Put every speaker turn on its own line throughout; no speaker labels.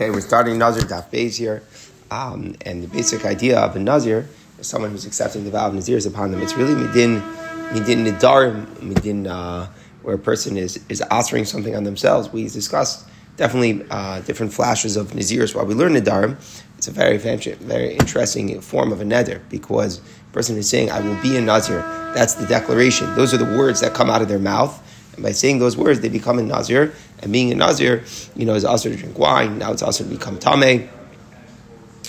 Okay, we're starting Nazir Daf here, um, and the basic idea of a Nazir is someone who's accepting the vow of Nazir is upon them. It's really midin, midin nidarim, midin, uh, where a person is is answering something on themselves. We discussed definitely uh, different flashes of Nazirs while we learn nidarim. It's a very very interesting form of a neder because a person is saying, "I will be a Nazir." That's the declaration. Those are the words that come out of their mouth. By saying those words, they become a Nazir. And being a Nazir, you know, is also to drink wine. Now it's also to become Tame.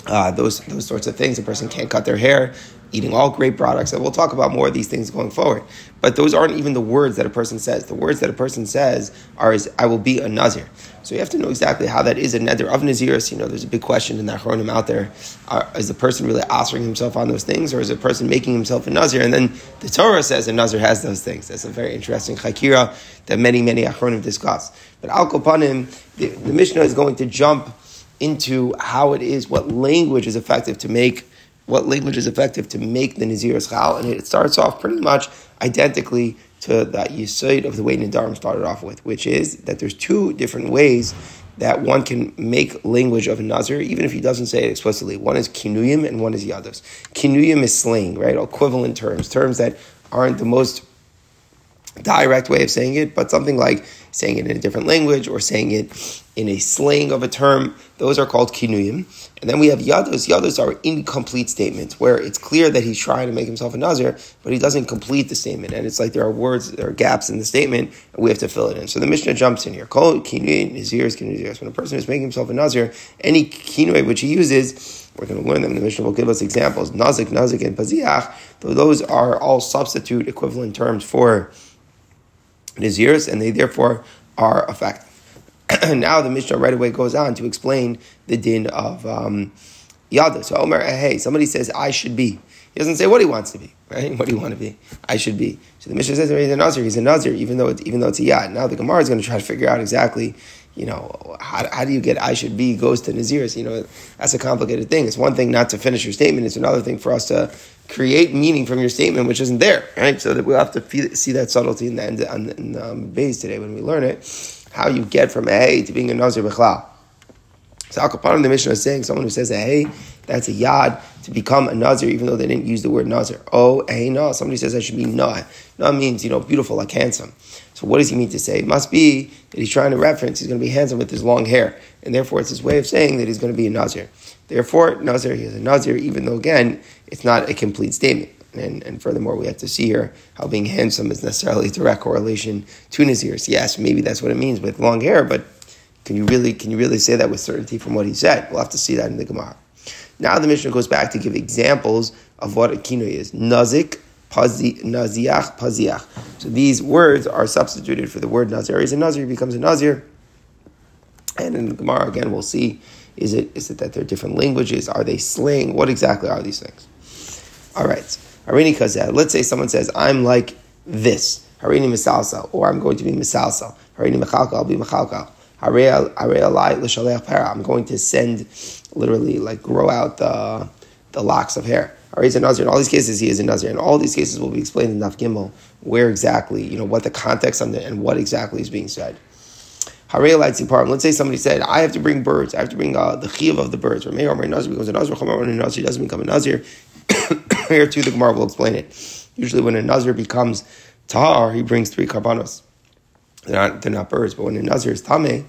Uh, those, those sorts of things. A person can't cut their hair, eating all grape products. And we'll talk about more of these things going forward. But those aren't even the words that a person says. The words that a person says are, is, I will be a Nazir. So you have to know exactly how that is a neder of Naziris. You know, there's a big question in the Achronim out there. Uh, is the person really answering himself on those things, or is a person making himself a Nazir? And then the Torah says a Nazir has those things. That's a very interesting chakira that many, many Achronim discuss. But Al Kopanim, the, the Mishnah is going to jump into how it is, what language is effective to make what language is effective to make the Nazir's Chal, and it starts off pretty much identically to that Yisoid of the way Nadarim started off with, which is that there's two different ways that one can make language of a Nazir, even if he doesn't say it explicitly. One is kinuyim and one is yados. Kinuyim is slang, right? Equivalent terms, terms that aren't the most direct way of saying it, but something like saying it in a different language or saying it in a slang of a term, those are called kinuyim. And then we have yados. Yados are incomplete statements where it's clear that he's trying to make himself a nazir, but he doesn't complete the statement. And it's like there are words, there are gaps in the statement, and we have to fill it in. So the Mishnah jumps in here. Call kinuyim, nazirs, kinuyim. When a person is making himself a nazir, any kinuyim which he uses, we're going to learn them. The Mishnah will give us examples. Nazik, nazik, and paziach. Those are all substitute equivalent terms for nazirs, and they therefore are effective. now the Mishnah right away goes on to explain the din of um, yada. So Omer, hey, somebody says I should be. He doesn't say what he wants to be, right? What do you want to be? I should be. So the Mishnah says he's a nazir. He's a nazir, even though it's, even though it's a yad. Now the Gemara is going to try to figure out exactly, you know, how, how do you get I should be goes to nazirs? You know, that's a complicated thing. It's one thing not to finish your statement. It's another thing for us to create meaning from your statement, which isn't there, right? So that we'll have to feel, see that subtlety in the end in, in um, base today when we learn it how you get from a to being a nazir b'chlal. So Akapanim the Mishnah is saying someone who says a hey, that's a yad to become a nazir, even though they didn't use the word nazir. Oh, hey, no. Somebody says I should be na. Na means you know beautiful, like handsome. So what does he mean to say? It must be that he's trying to reference he's going to be handsome with his long hair, and therefore it's his way of saying that he's going to be a nazir. Therefore, nazir he is a nazir, even though again it's not a complete statement. And, and furthermore, we have to see here how being handsome is necessarily a direct correlation to Nazirs. Yes, maybe that's what it means with long hair, but can you really can you really say that with certainty from what he said? We'll have to see that in the Gemara. Now the Mishnah goes back to give examples of what a kino is. Nazik, naziach, paziach. So these words are substituted for the word nazir. He's a nazir, he becomes a nazir. And in the Gemara again, we'll see is it is it that they're different languages? Are they slang? What exactly are these things? All right. Harini Kazeh. Let's say someone says, I'm like this. Harini Misalsa, or I'm going to be Misalsa. Harini Mechalka, I'll be Mechalka. I'm going to send, literally, like grow out the, the locks of hair. He's a Nazir. In all these cases, he is a Nazir. In all these cases will be explained in Naf Gimel where exactly, you know, what the context on the, and what exactly is being said. Let's say somebody said, I have to bring birds. I have to bring uh, the chiv of the birds. Or Nazir becomes a Nazir. Nazir doesn't become a Nazir. Here too, the Gemara will explain it. Usually, when a Nazir becomes Tahar, he brings three karbanos. They're not, they're not birds, but when a Nazir is Tameh,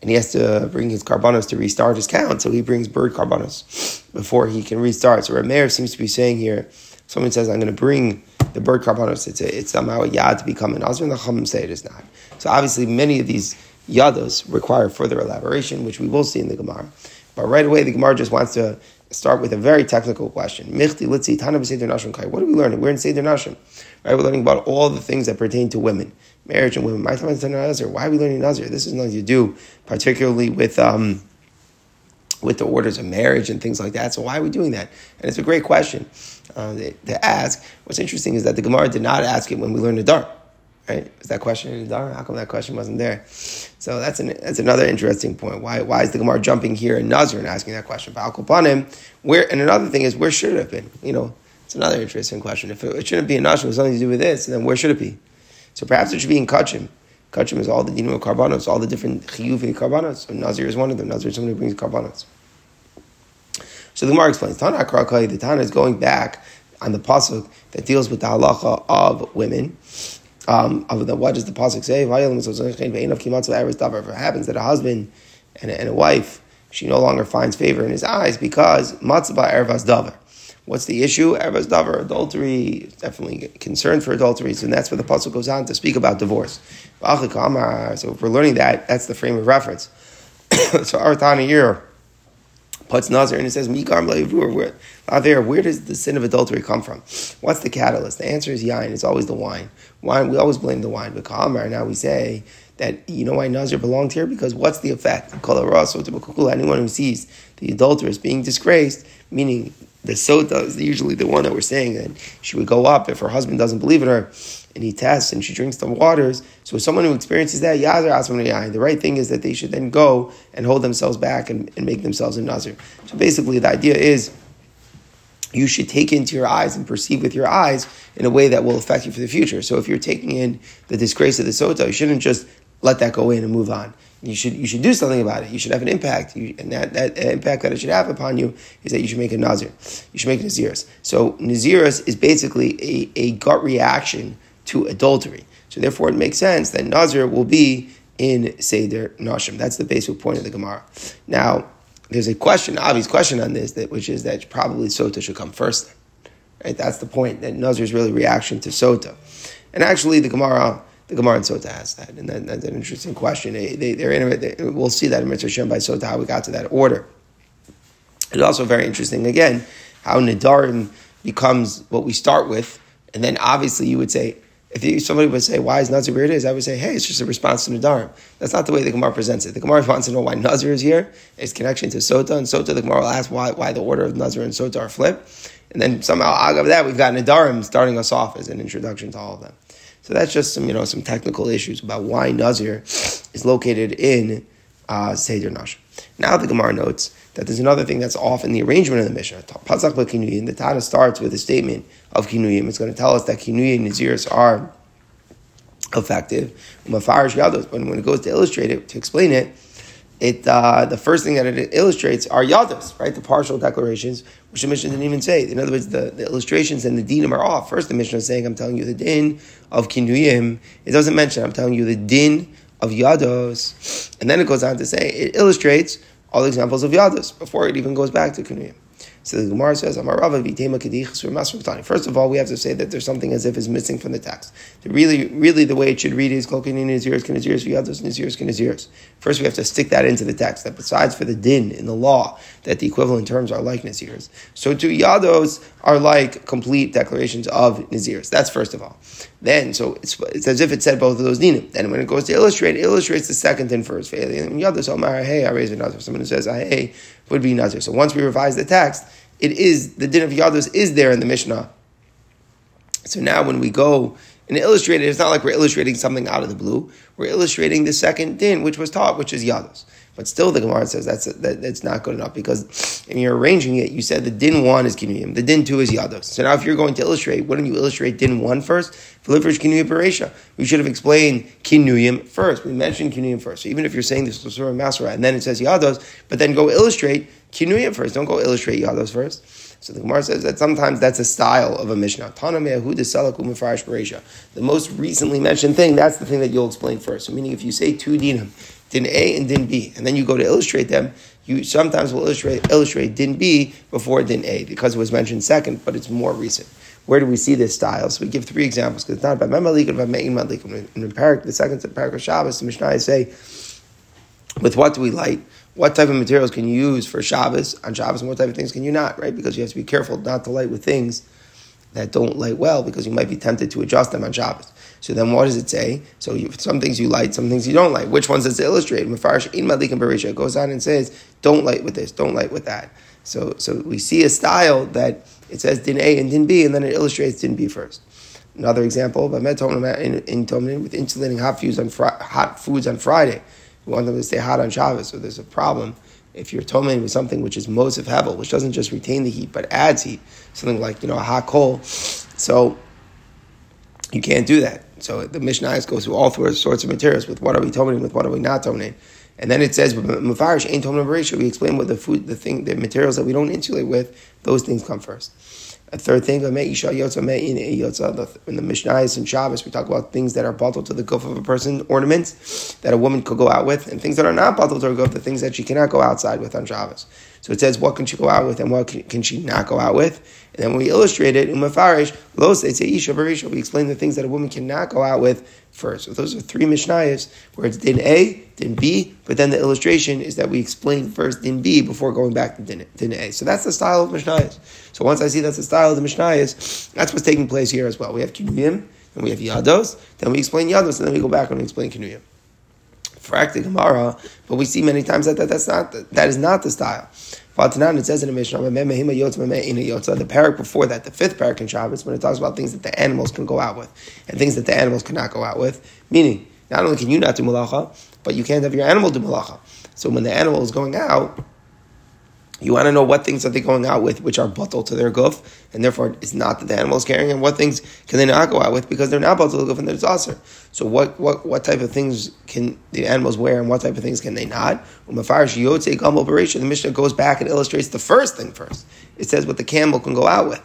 and he has to uh, bring his karbanos to restart his count, so he brings bird karbanos before he can restart. So Rameir seems to be saying here, someone says, I'm going to bring the bird karbanos. It's, a, it's somehow a yad to become an Nazir, and the Chum say it is not. So obviously, many of these yados require further elaboration, which we will see in the Gemara. But right away, the Gemara just wants to start with a very technical question. Michti litzi tana b'seder nashim kai. What are we learning? We're in seder nashim. Right? We're learning about all the things that pertain to women, marriage and women. My time is nazir. Why are we learning nazir? This is nothing to do, particularly with. Um, with the orders of marriage and things like that. So why are we doing that? And it's a great question uh, to ask. What's interesting is that the Gemara did not ask it when we learned the Dar. Right? Was that question in the Dar? How come that question wasn't there? So that's an, that's another interesting point. Why why is the Gemara jumping here in Nazir and asking that question? But Al where and another thing is where should it have been? You know, it's another interesting question. If it, it shouldn't be in Nazir, with something to do with this, then where should it be? So perhaps it should be in Kachim. Kachim is all the dinim of karbanos, all the different chiyuvi karbanos. So Nazir is one of them. Nazir is somebody who brings karbanos. So the Gemara explains, Tana Akrakai, the Tana is going back on the pasuk that deals with the halacha of women. Um, of the, what does the pasuk say? It happens that a husband and a, and a wife, she no longer finds favor in his eyes because matzah ervas davar. What's the issue? Ervas davar, adultery, definitely concerned for adultery, so that's where the pasuk goes on to speak about divorce. So if we're learning that, that's the frame of reference. so our Tana here puts Nazir and it says, where, there, where does the sin of adultery come from? What's the catalyst? The answer is yain, it's always the wine. Wine, we always blame the wine. But Kamar, now we say that you know why Nazir belonged here? Because what's the effect? Anyone who sees the adulteress being disgraced, meaning the sota is usually the one that we're saying that she would go up if her husband doesn't believe in her and he tests and she drinks the waters. So someone who experiences that, Yazar Asmanayai, the right thing is that they should then go and hold themselves back and, and make themselves a nazir. So basically the idea is you should take into your eyes and perceive with your eyes in a way that will affect you for the future. So if you're taking in the disgrace of the sota, you shouldn't just let that go in and move on. You should you should do something about it. You should have an impact, you, and that, that impact that it should have upon you is that you should make a nazir. You should make a naziris. So naziris is basically a, a gut reaction to adultery. So therefore, it makes sense that nazir will be in seder nashim. That's the basic point of the Gemara. Now, there's a question, obvious question on this, that which is that probably sota should come first. Right? That's the point. That nazir is really reaction to sota, and actually the Gemara the Gemara in Sota has that, and that, that's an interesting question. They, they, are in. They, we'll see that in Mitzvah Shem by Sota how we got to that order. It's also very interesting again how Nadarim becomes what we start with, and then obviously you would say if somebody would say why is Nazir where it is, I would say hey it's just a response to Nadarim. That's not the way the Gemara presents it. The Gemara wants to know why Nazir is here. Its connection to Sota and Sota. The Gemara will ask why why the order of Nazir and Sota are flipped, and then somehow out of that we've got Nadarim starting us off as an introduction to all of them. So that's just some, you know, some technical issues about why Nazir is located in uh, Seder Nash. Now the Gemara notes that there's another thing that's off in the arrangement of the Mishnah. Pasach the Tana starts with a statement of Kinuyim. It's going to tell us that Kinuyim and Nazirs are effective. But when it goes to illustrate it, to explain it, it uh, the first thing that it illustrates are yadas, right? The partial declarations, which the Mishnah didn't even say. In other words, the, the illustrations and the dinim are off. First, the Mishnah is saying, "I'm telling you the din of kinuyim." It doesn't mention. I'm telling you the din of yados, and then it goes on to say it illustrates all the examples of yados before it even goes back to kinuyim. So the Gemara says, First of all, we have to say that there's something as if is missing from the text. Really, really, the way it should read is Kolkinin Naziris, Kanaziris, Yados, Naziris, Kanaziris. First, we have to stick that into the text, that besides for the din in the law, that the equivalent terms are like Naziris. So to Yados are like complete declarations of Naziris. That's first of all. Then, so it's, it's as if it said both of those dinim. Then when it goes to illustrate, it illustrates the second and first. Yados, Omar, hey, I raise a Nazir. Someone who says, hey, would be Nazir. So once we revise the text, it is, the din of Yados is there in the Mishnah. So now when we go and illustrate it, it's not like we're illustrating something out of the blue. We're illustrating the second din, which was taught, which is Yados. But still, the Gemara says that's that, that's not good enough because when you're arranging it, you said the din one is kinuyim, the din two is yados. So now, if you're going to illustrate, wouldn't you illustrate din one first? Filifrish kinuyim beresha. We should have explained kinuyim first. We mentioned kinuyim first. So even if you're saying this is Surah Masra and then it says yados, but then go illustrate kinuyim first. Don't go illustrate yados first. So the Gemara says that sometimes that's a style of a Mishnah. The most recently mentioned thing, that's the thing that you'll explain first. So meaning if you say two dinim, din A and din B, and then you go to illustrate them, you sometimes will illustrate illustrate din B before din A because it was mentioned second, but it's more recent. Where do we see this style? So we give three examples because it's not about Memalik and about Me'in Malik. In the second Parak of Shabbos, the Mishnah say, with what do we light? What type of materials can you use for Shabbos on Shabbos, and what type of things can you not? Right, because you have to be careful not to light with things that don't light well, because you might be tempted to adjust them on Shabbos. So then what does it say? So you, some things you light, some things you don't light. Which ones does it illustrate? Mefarish in Malik and Berisha. Goes on and says, don't light with this, don't light with that. So, so we see a style that it says din A and din B, and then it illustrates din B first. Another example, in, in Tomlin, with insulating hot foods on hot foods on Friday. We want them to stay hot on Shabbos, so there's a problem if you're tomating with something which is most of Hevel, which doesn't just retain the heat but adds heat, something like you know a hot coal, so you can't do that. So the Mishnah goes through all sorts of materials with what are we toning, with what are we not toning. And then it says, Mufarish ain't toning We explain what the food, the thing, the materials that we don't insulate with, those things come first. A third thing, in the Mishnah and Shabbos, we talk about things that are bottled to the goof of a person, ornaments that a woman could go out with, and things that are not bottled to her goof, the things that she cannot go outside with on Shabbos. So it says, what can she go out with and what can she not go out with? And then when we illustrate it, umafarish, los isha barisha, we explain the things that a woman cannot go out with first. So those are three mishnayos where it's din A, din B, but then the illustration is that we explain first din B before going back to din, din A. So that's the style of mishnayos. So once I see that's the style of the mishnayos, that's what's taking place here as well. We have kinuyim, and we have yados, then we explain yados, and then we go back and we explain kinuyim. Frak the Gemara, but we see many times that, that that's not that is not the style. Vatanan, it says in the Mishnah, the parak before that, the fifth parak in Shabbos, when it talks about things that the animals can go out with and things that the animals cannot go out with, meaning not only can you not do malacha, but you can't have your animal do malacha. So when the animal is going out, you want to know what things are they going out with, which are bottle to their goof, and therefore it's not that the animal is carrying, and what things can they not go out with because they're not bottle to the goof and there's also. So what, what what type of things can the animals wear, and what type of things can they not? The Mishnah goes back and illustrates the first thing first. It says what the camel can go out with.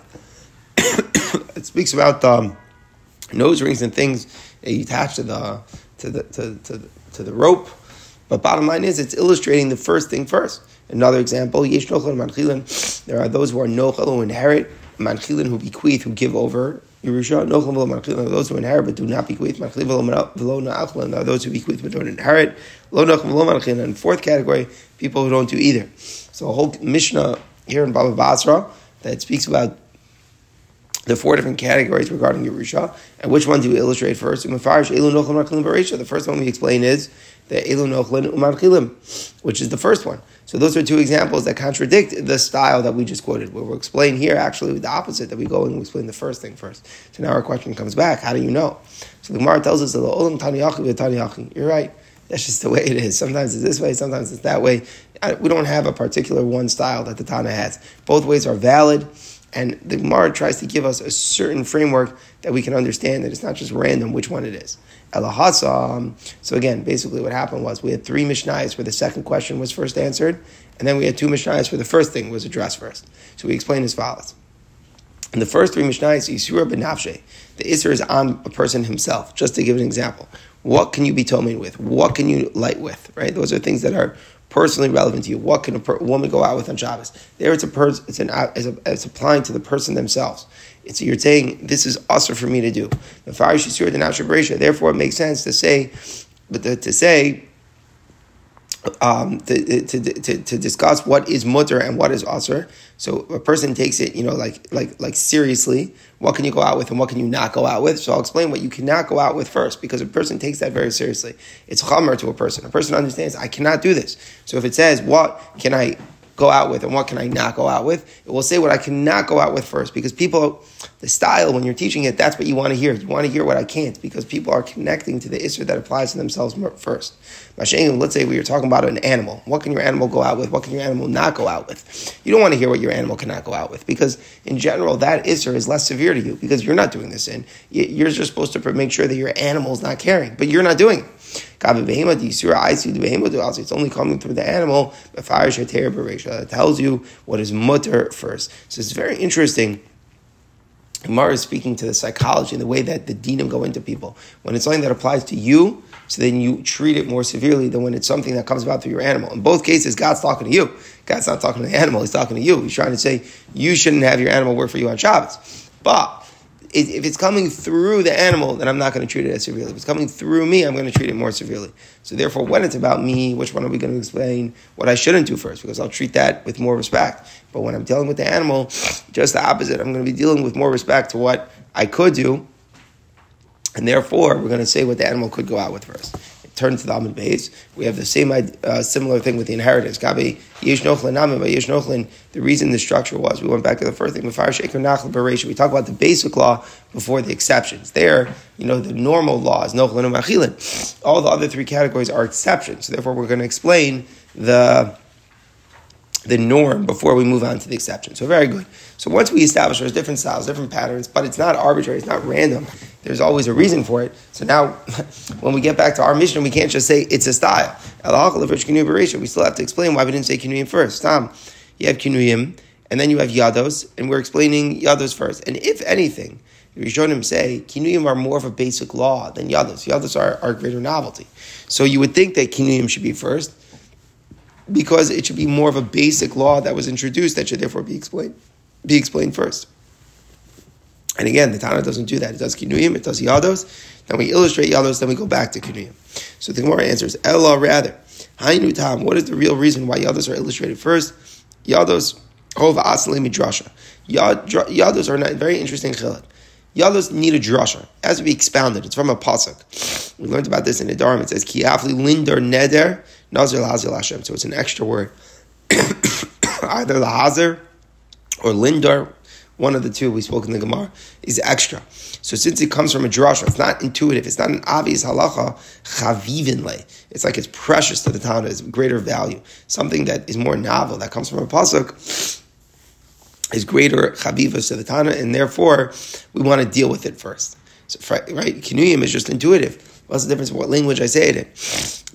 it speaks about um, nose rings and things that you attach to the to the to, to, to the rope. But bottom line is, it's illustrating the first thing first. Another example, Yesh Manchilin. There are those who are Nochel who inherit, Manchilin who bequeath, who give over Yerusha. Nochel Manchilin are those who inherit but do not bequeath. Manchilin Velo Na'achlin are those who bequeath but don't inherit. Lo Nochel Velo Manchilin. And fourth category, people who don't do either. So a whole Mishnah here in Baba Basra that speaks about the four different categories regarding Yerusha. And which one do we illustrate first? Umm the first one we explain is the Elu Nochlin Umarchilim, which is the first one. So those are two examples that contradict the style that we just quoted. Where we'll explain here actually the opposite, that we go and we explain the first thing first. So now our question comes back, how do you know? So the Gemara tells us, that You're right. That's just the way it is. Sometimes it's this way, sometimes it's that way. We don't have a particular one style that the Tana has. Both ways are valid, and the Gemara tries to give us a certain framework that we can understand that it's not just random which one it is. Elahasa. So again, basically what happened was we had three Mishnayos where the second question was first answered, and then we had two Mishnayos where the first thing was addressed first. So we explained as follows. In the first three Mishnayos, Yisura benafshe, the Isser is on a person himself. Just to give an example, what can you be toming with? What can you light with? Right? Those are things that are personally relevant to you. What can a per- woman go out with on Shabbos? There, it's a person. It's an uh, it's, a, it's applying to the person themselves. It's you're saying this is also for me to do. The fire should the Therefore, it makes sense to say, but to say. Um, to, to, to, to, discuss what is mutter and what is asr. So a person takes it, you know, like like like seriously. What can you go out with and what can you not go out with? So I'll explain what you cannot go out with first, because a person takes that very seriously. It's chamer to a person. A person understands I cannot do this. So if it says what can I go out with and what can I not go out with. It will say what I cannot go out with first because people, the style, when you're teaching it, that's what you want to hear. You want to hear what I can't because people are connecting to the issue that applies to themselves first. Let's say we were talking about an animal. What can your animal go out with? What can your animal not go out with? You don't want to hear what your animal cannot go out with because, in general, that issue is less severe to you because you're not doing this in. You're just supposed to make sure that your animal is not caring, but you're not doing it. It's only coming through the animal. It tells you what is mutter first. So it's very interesting. Gemara is speaking to the psychology and the way that the dinim go into people. When it's something that applies to you, so then you treat it more severely than when it's something that comes about through your animal. In both cases, God's talking to you. God's not talking to the animal, He's talking to you. He's trying to say, you shouldn't have your animal work for you on Shabbos. But if it's coming through the animal, then I'm not going to treat it as severely. If it's coming through me, I'm going to treat it more severely. So therefore, when it's about me, which one are we going to explain what I shouldn't do first? Because I'll treat that with more respect. But when I'm dealing with the animal, just the opposite. I'm going to be dealing with more respect to what I could do. And therefore, we're going to say what the animal could go out with first turn to the Amid base. We have the same uh, similar thing with the inheritance. Gabi Yesh the reason the structure was, we went back to the first thing, We talk about the basic law before the exceptions. There, you know, the normal law is Nochlin and Machilin. All the other three categories are exceptions. So therefore, we're going to explain the the norm before we move on to the exception. So very good. So once we establish there's different styles, different patterns, but it's not arbitrary, it's not random. There's always a reason for it. So now, when we get back to our mission, we can't just say it's a style. We still have to explain why we didn't say kinuyim first. Tom, you have kinuyim, and then you have yados, and we're explaining yados first. And if anything, Rishonim say kinuyim are more of a basic law than yados. Yados are, are greater novelty. So you would think that kinuyim should be first, because it should be more of a basic law that was introduced that should therefore be explained be explained first. And again, the Tana doesn't do that. It does kinuyim, it does yados. Then we illustrate yados, then we go back to kinuyim. So the Gemara answers, Ella rather. Hainu tam, what is the real reason why yados are illustrated first? Yados, hova asli midrasha. Yados are not very interesting chilek. Yados need a drasha. To be expounded. It's from a pasuk. We learned about this in Nedarim. It says, Ki afli linder neder nazir lahazir Hashem. So it's an extra word. Either lahazir or lindar, one of the two we spoke in the Gemara, is extra. So since it comes from a drasha, it's not intuitive, it's not an obvious halacha, chavivinle. It's like it's precious to the town, it's greater value. Something that is more novel, that comes from a pasuk, is greater chavivas to the Tana, and therefore we want to deal with it first. So, right, kinuyim is just intuitive. What's the difference what language I say it in?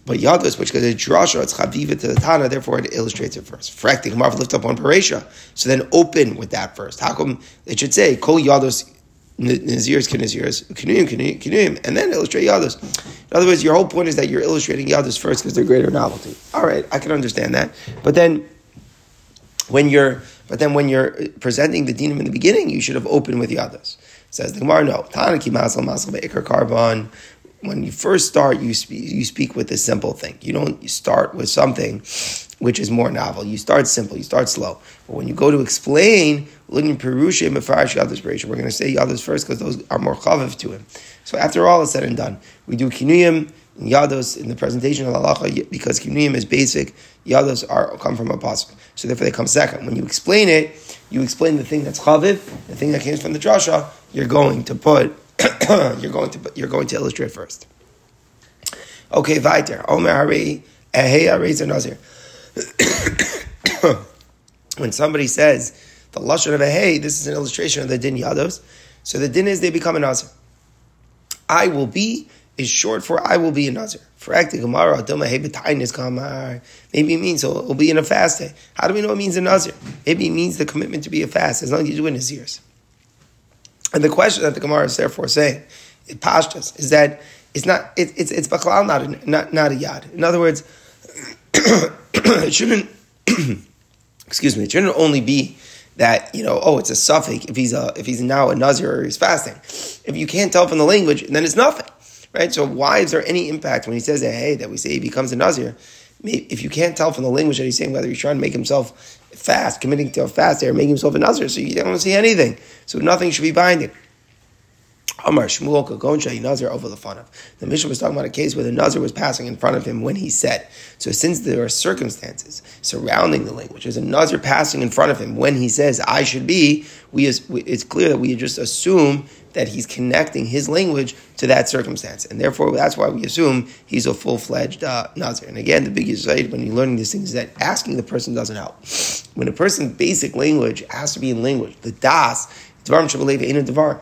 But Yados, which is a drasha, it's chaviva to the Tana, therefore it illustrates it first. Frakti Gemara lift up on Paresha. So then open with that first. How come it should say Kol Yados Nazirs Kinazirs Kinuyim Kinuyim and then illustrate Yados? In other words, your whole point is that you're illustrating Yados first because they're greater novelty. All right, I can understand that. But then when you're but then when you're presenting the dinim in the beginning, you should have opened with Yadus. Says the Gemara, no. Tanaki masal masal be'ikar carbon when you first start, you speak, you speak with a simple thing. You don't start with something which is more novel. You start simple, you start slow. But when you go to explain, looking Perusha and Mefarish Yadus we're going to say Yadus first because those are more chaviv to him. So after all is said and done, we do Kinuyim and Yados in the presentation of halacha because Kinuyim is basic, Yados are come from a pasuk. So therefore they come second. When you explain it, you explain the thing that's chaviv, the thing that came from the drasha, you're going to put you're going to you're going to illustrate first. Okay, weiter. Omer Hari Ehei Nazir. When somebody says the lashon of Ehei, this is an illustration of the din yados. So the din is they become a nazir. I will be is short for I will be a nazir. For acting Gemara, maybe it means it'll be in a fast day. How do we know it means a nazir? Maybe it means the commitment to be a fast as long as you do it in his years. And the question that the Gemara is therefore saying, it pashtas, is that it's not it, it's it's baklal not a, not not a yad. In other words, it shouldn't. excuse me. It shouldn't only be that you know. Oh, it's a suffix if he's a if he's now a nazir or he's fasting. If you can't tell from the language, then it's nothing, right? So why is there any impact when he says? Hey, that we say he becomes a nazir? If you can't tell from the language that he's saying whether he's trying to make himself fast, committing to a fast there, making himself a nazir, so you don't see anything. So nothing should be binding. Amar Shmuel Kagoncha Nazir over the Mishnah was talking about a case where the Nazir was passing in front of him when he said. So since there are circumstances surrounding the language, there's a Nazir passing in front of him when he says, I should be, we it's clear that we just assume that he's connecting his language to that circumstance. And therefore, that's why we assume he's a full fledged uh, Nazir. And again, the biggest side when you're learning these things is that asking the person doesn't help. When a person's basic language has to be in language, the Das, Dvarim Shabalev Ain't a.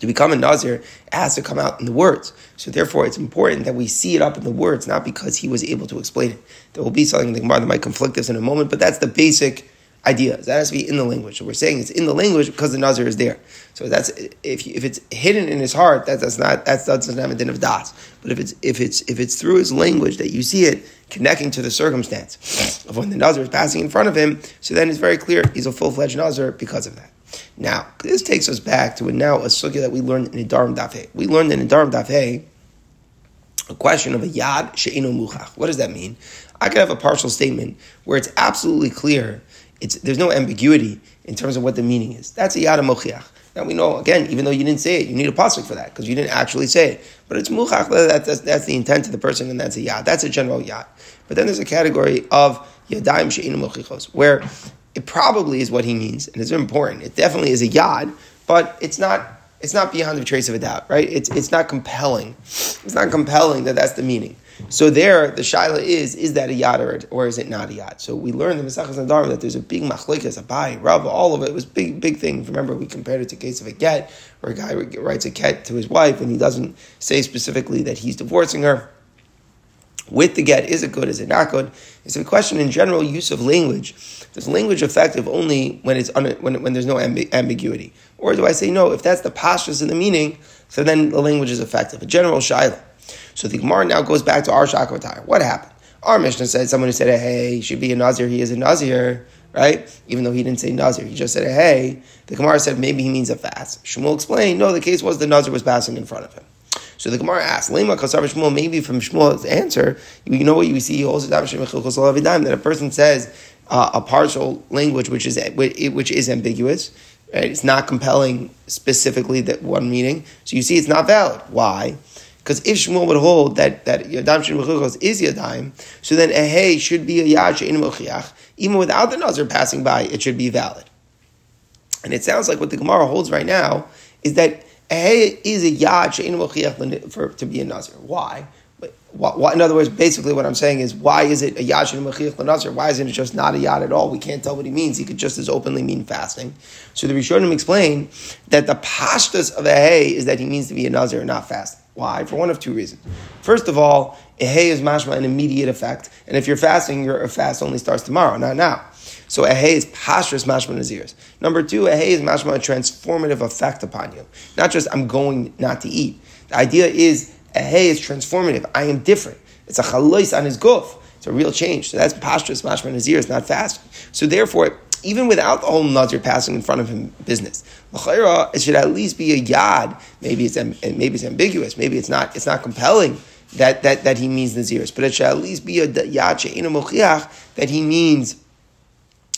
To become a Nazir, it has to come out in the words. So therefore, it's important that we see it up in the words, not because he was able to explain it. There will be something in the Gemara that might conflict us in a moment, but that's the basic ideas. That has to be in the language. So we're saying it's in the language because the nazir is there. So that's if if it's hidden in his heart, that does not that doesn't have a din of das. But if it's if it's if it's through his language that you see it connecting to the circumstance of when the nazir is passing in front of him, so then it's very clear he's a full fledged nazir because of that. Now this takes us back to a, now a sugya that we learned in Idarim Dafei. We learned in Idarim Dafei a question of a yad she'ino muchach. What does that mean? I could have a partial statement where it's absolutely clear it's, there's no ambiguity in terms of what the meaning is. That's a yad mochiach. Now we know again, even though you didn't say it, you need a pasuk for that because you didn't actually say it. But it's muchach. That's, that's, that's, the intent of the person, and that's a yad. That's a general yad. But then there's a category of yadaim she'in mochichos where it probably is what he means, and it's important. It definitely is a yad, but it's not. It's not beyond the trace of a doubt, right? It's it's not compelling. It's not compelling that that's the meaning. So there, the shaila is: is that a yad or, or is it not a yad? So we learned in Mesachas Nadarim that there's a big machlikas, a bai, rav, all of it was big, big thing. Remember, we compared it to case of a get, where a guy writes a get to his wife and he doesn't say specifically that he's divorcing her. With the get, is it good? Is it not good? It's a question in general use of language. Does language effective only when it's un, when, when there's no ambi- ambiguity, or do I say no? If that's the pastures in the meaning, so then the language is effective. A general shaila. So the Gemara now goes back to our Shakavatire. What happened? Our Mishnah said someone who said, hey, he should be a Nazir, he is a Nazir, right? Even though he didn't say Nazir, he just said, hey. The Gemara said maybe he means a fast. Shmuel explained, no, the case was the Nazir was passing in front of him. So the Gemara asks, Lema Kasar Shmuel, maybe from Shmuel's answer, you know what you see also that a person says uh, a partial language which is which is ambiguous, right? It's not compelling specifically that one meaning. So you see it's not valid. Why? Because if Shmuel would hold that that Yadam Shin is Yadayim, so then Ehe should be a Yad She'in Mochiach. Even without the Nazir passing by, it should be valid. And it sounds like what the Gemara holds right now is that Ehe is a Yad She'in Mochiach for to be a Nazir. Why? In other words, basically what I'm saying is, why is it a yad shein mechiach l'nazir? Why isn't it just not a yad at all? We can't tell what he means. He could just as openly mean fasting. So the Rishonim explain that the pashtas of a hay is that he means to be a nazir, not fasting. Why? For one of two reasons. First of all, a hay is mashma an immediate effect, and if you're fasting, your fast only starts tomorrow, not now. So a hay is pashras mashma nazirs. Number two, a hay is mashma a transformative effect upon you. Not just I'm going not to eat. The idea is a hay is transformative. I am different. It's a chalois on his guf. It's a real change. So that's pashras mashma nazir. It's not fasting. So therefore, even without the whole nazir passing in front of him business, it should at least be a yad. Maybe it's maybe it's ambiguous. Maybe it's not. It's not compelling that that, that he means naziris, but it should at least be a yad that he means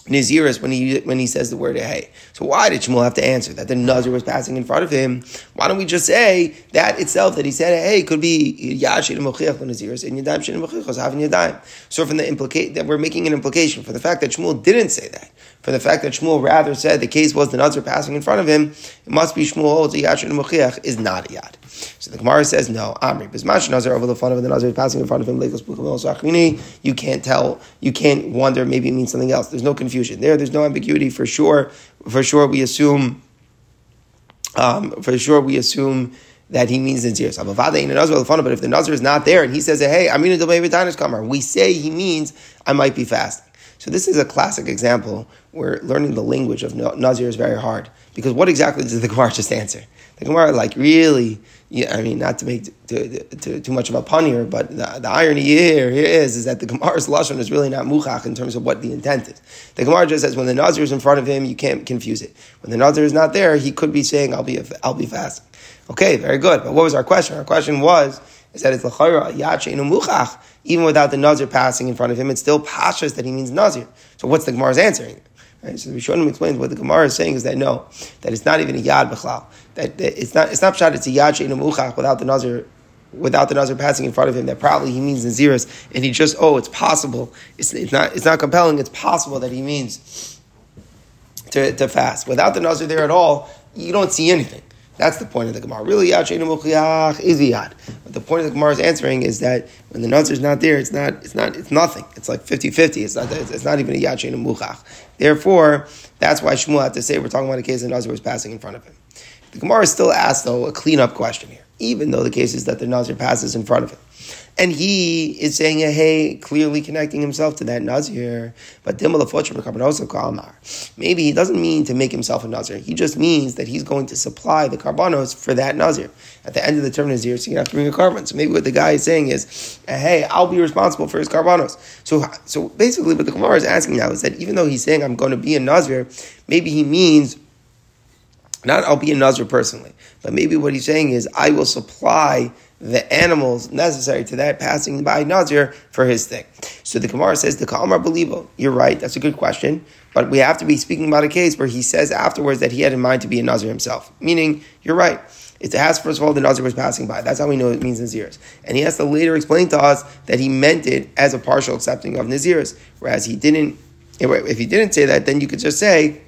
Naziris when he when he says the word hey. So why did Shmuel have to answer that the Nazir was passing in front of him? Why don't we just say that itself that he said hey could be Yashid Mochiach Naziris and Yadayim Shin Mochichos having Yadayim. So from the implicate that we're making an implication for the fact that Shmuel didn't say that, for the fact that Shmuel rather said the case was the Nazir passing in front of him, it must be Shmuel holds a Mochiach is not a Yad. So the Gemara says, no, Amri, Bismash Nazar over the front of the Nazar passing in front of him, you can't tell, you can't wonder, maybe it means something else. There's no confusion. There, there's no ambiguity for sure. For sure, we assume, um, for sure, we assume that he means in Nazir. But if the Nazir is not there and he says, hey, I'm in the Kamar, we say he means I might be fasting. So this is a classic example where learning the language of Nazir is very hard. Because what exactly does the Gemara just answer? The Gemara, like, really, yeah, I mean, not to make too, too, too much of a pun here, but the, the, irony here, here is, is that the Gemara's Lashon is really not muchach in terms of what the intent is. The Gemara just says when the Nazir is in front of him, you can't confuse it. When the Nazir is not there, he could be saying, I'll be, I'll be fasting. Okay, very good. But what was our question? Our question was, is that it's l'chayra yacheinu muchach, even without the Nazir passing in front of him, it's still pashas that he means Nazir. So what's the Gemara's answering? Right? So the Rishonim explains what the Gemara is saying is that no, that it's not even a yad b'chlal. That, that, it's not it's not pshat, it's a yad she'inu muchach without the nazir without the nazir passing in front of him. That probably he means naziris, and he just oh, it's possible. It's, it's not it's not compelling. It's possible that he means to, to fast without the nazir there at all. You don't see anything. That's the point of the Gemara. Really, yad sheinu muchiach is yad. But the point of the Gemara is answering is that when the nazir is not there, it's not, it's not, it's nothing. It's like 50-50. It's not, it's not even a yad sheinu muchach. Therefore, that's why Shmuel had to say we're talking about a case the nazir was passing in front of him. The Gemara is still asks though a cleanup question here, even though the case is that the nazir passes in front of him. And he is saying, hey, clearly connecting himself to that Nazir. But maybe he doesn't mean to make himself a Nazir. He just means that he's going to supply the karbanos for that Nazir. At the end of the term Nazir, so you have to bring a carbon. So maybe what the guy is saying is, uh, hey, I'll be responsible for his karbanos. So, so basically what the Gemara is asking now is that even though he's saying I'm going to be a Nazir, maybe he means not I'll be a Nazir personally, but maybe what he's saying is I will supply the animals necessary to that passing by Nazir for his thing. So the Gemara says, the Kalmar Belibo. You're right, that's a good question. But we have to be speaking about a case where he says afterwards that he had in mind to be a Nazir himself. Meaning, you're right. It has, first of all, the Nazir was passing by. That's how we know it means Nazirs. And he has to later explain to us that he meant it as a partial accepting of Nazirs. Whereas he didn't, if he didn't say that, then you could just say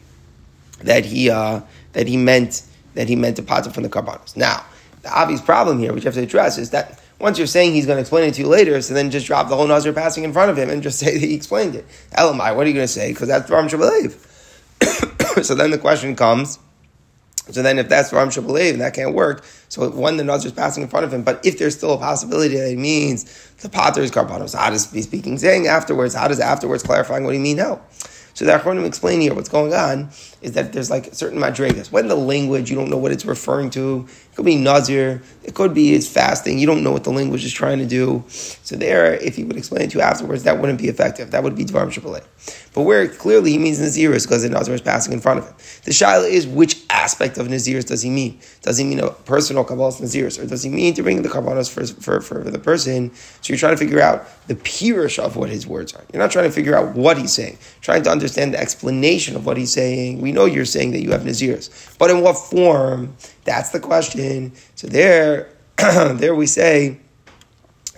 that he, uh, that he meant, that he meant to pata from the karbanos. Now, the obvious problem here, which you have to address, is that Once you're saying he's going to explain it to you later, so then just drop the whole Nazir passing in front of him and just say that he explained it. Elamai, what are you going to say? Because that's Dvarim Shabalev. so then the question comes, so then if that's Dvarim Shabalev, and that can't work. So when the Nazir is passing in front of him, but if there's still a possibility that it means the Potter is Karbanos, how does he speaking saying afterwards? How does afterwards clarifying what he mean now? So the Achronim explain here what's going on is that there's like certain madrigas. When the language, you don't know what it's referring to. It could be nazir. It could be it's fasting. You don't know what the language is trying to do. So there, if he would explain it to you afterwards, that wouldn't be effective. That would be dvarim shapalei. But where clearly he means nazir is because the nazir is passing in front of him. The shaila is which aspect of nazirs does he mean? Does he mean a personal kabbalas nazirs, or does he mean to bring the kabbalas for, for, for the person? So you're trying to figure out the pirish of what his words are. You're not trying to figure out what he's saying. Trying to understand the explanation of what he's saying. We know you're saying that you have nazirs, but in what form? That's the question. So there, there we say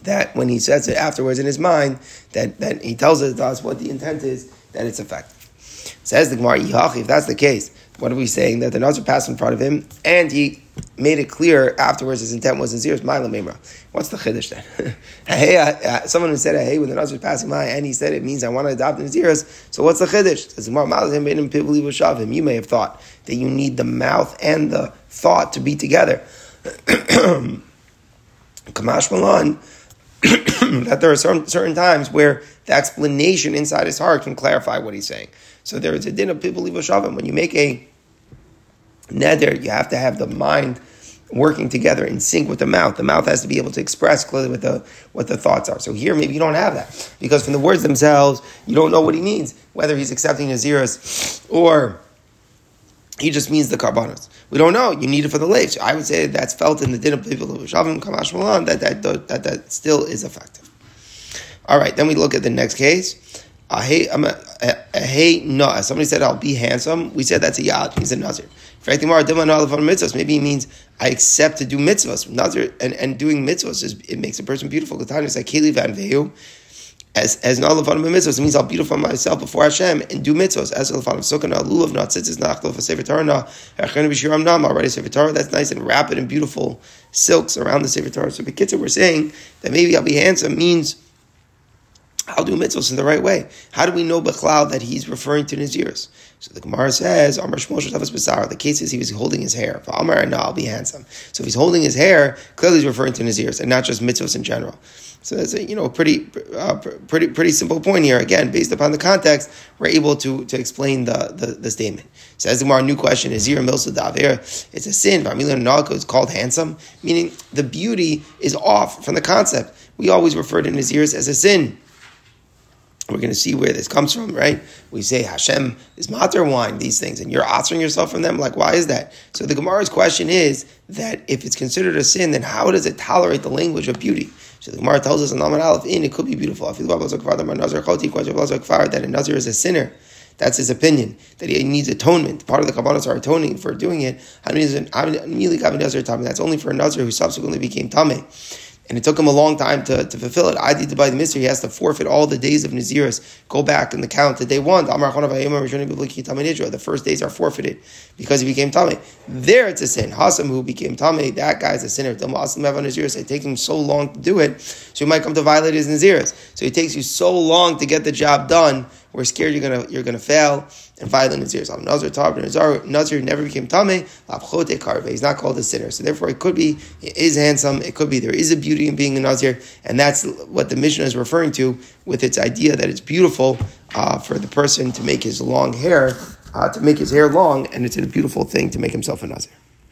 that when he says it afterwards in his mind, that, that he tells us what the intent is, that it's effective. Says the Gemara, if that's the case, what are we saying? That the Nazir passed in front of him, and he made it clear afterwards his intent was Nazir's Mila Memra. What's the Chiddush then? hey, uh, uh, someone who said, hey, when the Nazir passing by, and he said it means I want to adopt Nazir's, so what's the Chiddush? Says the him. You may have thought that you need the mouth and the thought to be together. Kamash Malan, that there are certain, certain times where the explanation inside his heart can clarify what he's saying. So there is a din of people Shavim. When you make a neder, you have to have the mind working together in sync with the mouth. The mouth has to be able to express clearly what the what the thoughts are. So here, maybe you don't have that because from the words themselves, you don't know what he means, whether he's accepting Naziris or he just means the carbonates. We don't know. You need it for the late. So I would say that's felt in the din of people of Shavim Kamash Malan that that, that that still is effective. All right, then we look at the next case. Hey, no. Somebody said I'll be handsome. We said that's a yad. He's a nazir. Maybe he means I accept to do mitzvahs. Nazir and, and doing mitzvahs is it makes a person beautiful. Time is like van Vehu. As as an alavan mitzvahs, it means I'll beautify myself before Hashem and do mitzvahs. As alavan of sukkah lulav not tzitzis nachlo for sefer Torah na echenu b'shiram nam already sefer Torah. That's nice and rapid and beautiful silks around the sefer Torah. So Bekitzer, we're saying that maybe I'll be handsome means I'll do mitzvahs in the right way. How do we know Bechlal that he's referring to Naziris? So the Gemara says, Amar The case is he was holding his hair. For Amar no, I'll be handsome. So if he's holding his hair, clearly he's referring to Naziris and not just mitzvahs in general. So that's a you know pretty uh, pretty pretty simple point here. Again, based upon the context, we're able to, to explain the, the, the statement. Says the Gemara, new question is here milsa daver. It's a sin. Vamilan nalko is called handsome, meaning the beauty is off from the concept. We always refer to Naziris as a sin. We're going to see where this comes from, right? We say Hashem is matter wine, these things, and you're answering yourself from them. Like, why is that? So the Gemara's question is that if it's considered a sin, then how does it tolerate the language of beauty? So the Gemara tells us in Laman Aleph, in it could be beautiful. That a Nazir is a sinner. That's his opinion, that he needs atonement. Part of the Kabbalahs are atoning for doing it. That's only for a Nazir who subsequently became Tameh and it took him a long time to, to fulfill it. I did to buy the mystery. He has to forfeit all the days of Naziris. Go back and the count that they want. The first days are forfeited because he became Tame. There it's a sin. Hasam, who became Tame, that guy's a sinner. It takes him so long to do it, so he might come to violate his Naziris. So it takes you so long to get the job done we're scared you're gonna you're gonna fail and violate Nazir. Nazir Nazir Nazir never became Tame, Labchote Karve. He's not called a sinner. So therefore it could be is handsome, it could be there is a beauty in being a Nazir, and that's what the Mishnah is referring to with its idea that it's beautiful uh, for the person to make his long hair, uh, to make his hair long, and it's a beautiful thing to make himself a Nazir.